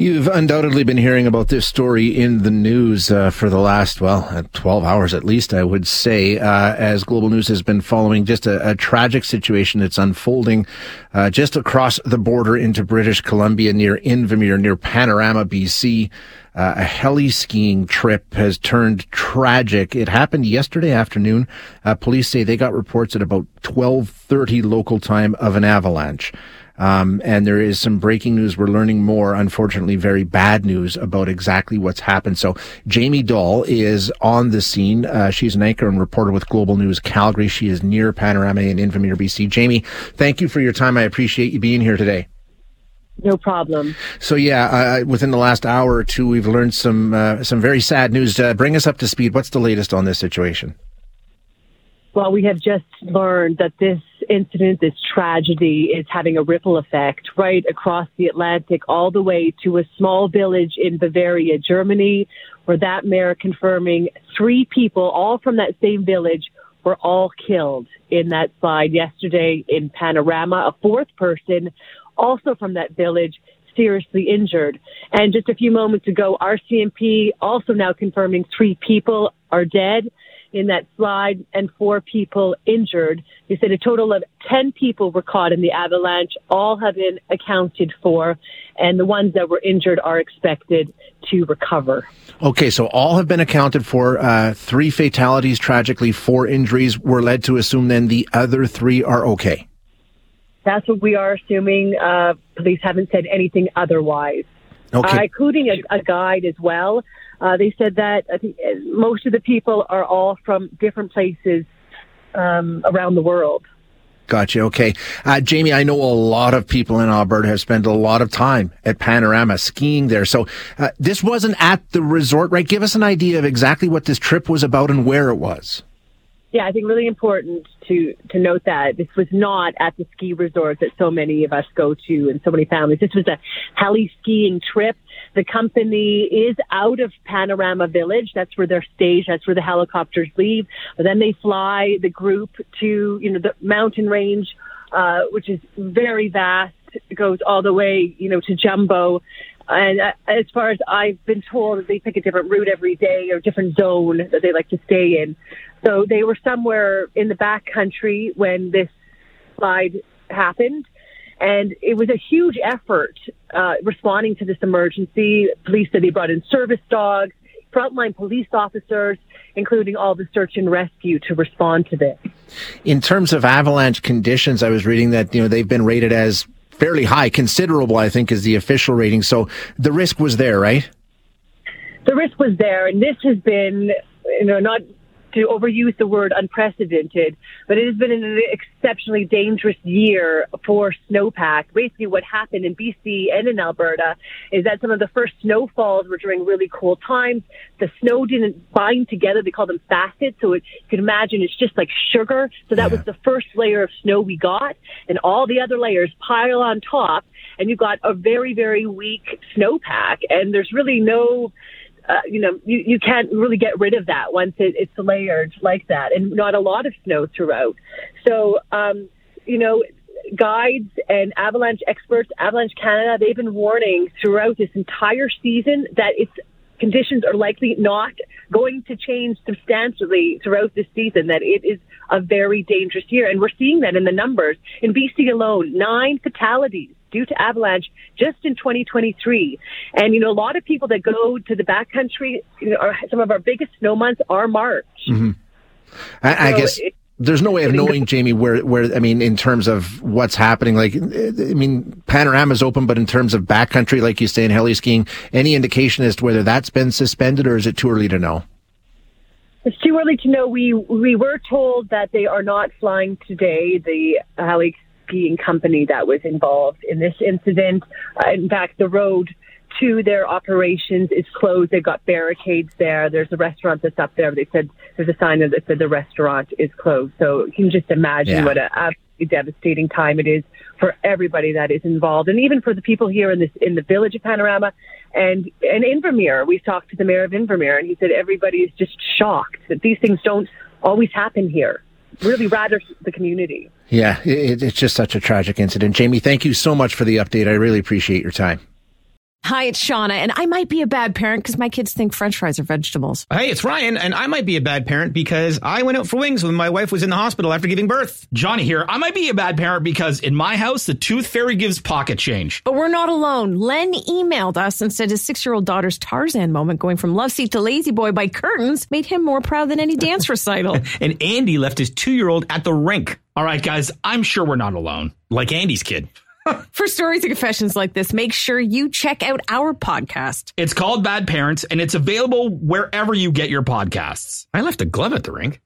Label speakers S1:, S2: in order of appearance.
S1: You've undoubtedly been hearing about this story in the news uh, for the last, well, uh, 12 hours at least, I would say, uh, as Global News has been following just a, a tragic situation that's unfolding uh, just across the border into British Columbia near Invermere, near Panorama, BC. Uh, a heli skiing trip has turned tragic. It happened yesterday afternoon. Uh, police say they got reports at about 12:30 local time of an avalanche. Um, and there is some breaking news. We're learning more, unfortunately, very bad news about exactly what's happened. So Jayme Doll is on the scene. Uh, she's an anchor and reporter with Global News Calgary. She is near Panorama in Invermere, BC. Jamie, thank you for your time. I appreciate you being here today.
S2: No problem.
S1: So yeah, uh, within the last hour or two, we've learned some uh, some very sad news. Uh, bring us up to speed. What's the latest on this situation?
S2: Well, we have just learned that this incident, this tragedy, is having a ripple effect right across the Atlantic, all the way to a small village in Bavaria, Germany, where that mayor confirming three people, all from that same village, were all killed in that slide yesterday in Panorama. A fourth person, also from that village, seriously injured. And just a few moments ago, RCMP also now confirming three people are dead in that slide and four people injured. They said a total of 10 people were caught in the avalanche. All have been accounted for, and the ones that were injured are expected to recover.
S1: Okay, so all have been accounted for. Uh, three fatalities, tragically, four injuries. We're led to assume then the other three are okay.
S2: That's what we are assuming. Uh, police haven't said anything otherwise. Okay. Uh, including a, a guide as well. Uh, they said that I think uh, most of the people are all from different places um, around the world.
S1: Gotcha. Okay. Uh, Jayme, I know a lot of people in Alberta have spent a lot of time at Panorama skiing there. So uh, this wasn't at the resort, right? Give us an idea of exactly what this trip was about and where it was.
S2: Yeah, I think really important to to note that this was not at the ski resort that so many of us go to and so many families. This was a heli skiing trip. The company is out of Panorama Village. That's where they're staged. That's where the helicopters leave. But then they fly the group to you know the mountain range, uh, which is very vast. It goes all the way you know to Jumbo. And uh, as far as I've been told, they pick a different route every day or different zone that they like to stay in. So they were somewhere in the back country when this slide happened. And it was a huge effort uh, responding to this emergency. Police said they brought in service dogs, frontline police officers, including all the search and rescue to respond to this.
S1: In terms of avalanche conditions, I was reading that you know they've been rated as fairly high, considerable. I think is the official rating. So the risk was there, right?
S2: The risk was there, and this has been you know not to overuse the word unprecedented, but it has been an exceptionally dangerous year for snowpack. Basically, what happened in BC and in Alberta is that some of the first snowfalls were during really cold times. The snow didn't bind together. They call them facets. So it, you can imagine it's just like sugar. So that yeah. was the first layer of snow we got. And all the other layers pile on top. And you've got a very, very weak snowpack. And there's really no uh, you know, you, you can't really get rid of that once it, it's layered like that, and not a lot of snow throughout. So, um, you know, guides and avalanche experts, Avalanche Canada, they've been warning throughout this entire season that it's conditions are likely not going to change substantially throughout this season, that it is a very dangerous year. And we're seeing that in the numbers. In BC alone, nine fatalities due to avalanche just in 2023. And, you know, a lot of people that go to the backcountry, you know, are, some of our biggest snow months are March.
S1: Mm-hmm. I, I guess. It, there's no way of knowing, Jayme, where, where, I mean, in terms of what's happening, like, I mean, panorama's open, but in terms of backcountry, like you say, in heli skiing, any indication as to whether that's been suspended or is it too early to know?
S2: It's too early to know. We, we were told that they are not flying today, the heli skiing company that was involved in this incident. Uh, in fact, the road to their operations is closed. They've got barricades there. There's a restaurant that's up there. They said there's a sign that said the restaurant is closed. So you can just imagine yeah. what a absolutely devastating time it is for everybody that is involved, and even for the people here in this in the village of Panorama and and Invermere. We talked to the mayor of Invermere, and he said everybody is just shocked that these things don't always happen here really rather the community.
S1: Yeah, it, it's just such a tragic incident. Jayme, thank you so much for the update. I really appreciate your time.
S3: Hi, it's Shauna, and I might be a bad parent because my kids think french fries are vegetables.
S4: Hey, it's Ryan, and I might be a bad parent because I went out for wings when my wife was in the hospital after giving birth.
S5: Johnny here. I might be a bad parent because in my house, the tooth fairy gives pocket change.
S3: But we're not alone. Len emailed us and said his six year old daughter's Tarzan moment going from love seat to lazy boy by curtains made him more proud than any dance recital.
S4: and Andy left his two year old at the rink.
S5: All right, guys, I'm sure we're not alone. Like Andy's kid.
S3: For stories and confessions like this, make sure you check out our podcast.
S5: It's called Bad Parents, and it's available wherever you get your podcasts.
S4: I left a glove at the rink.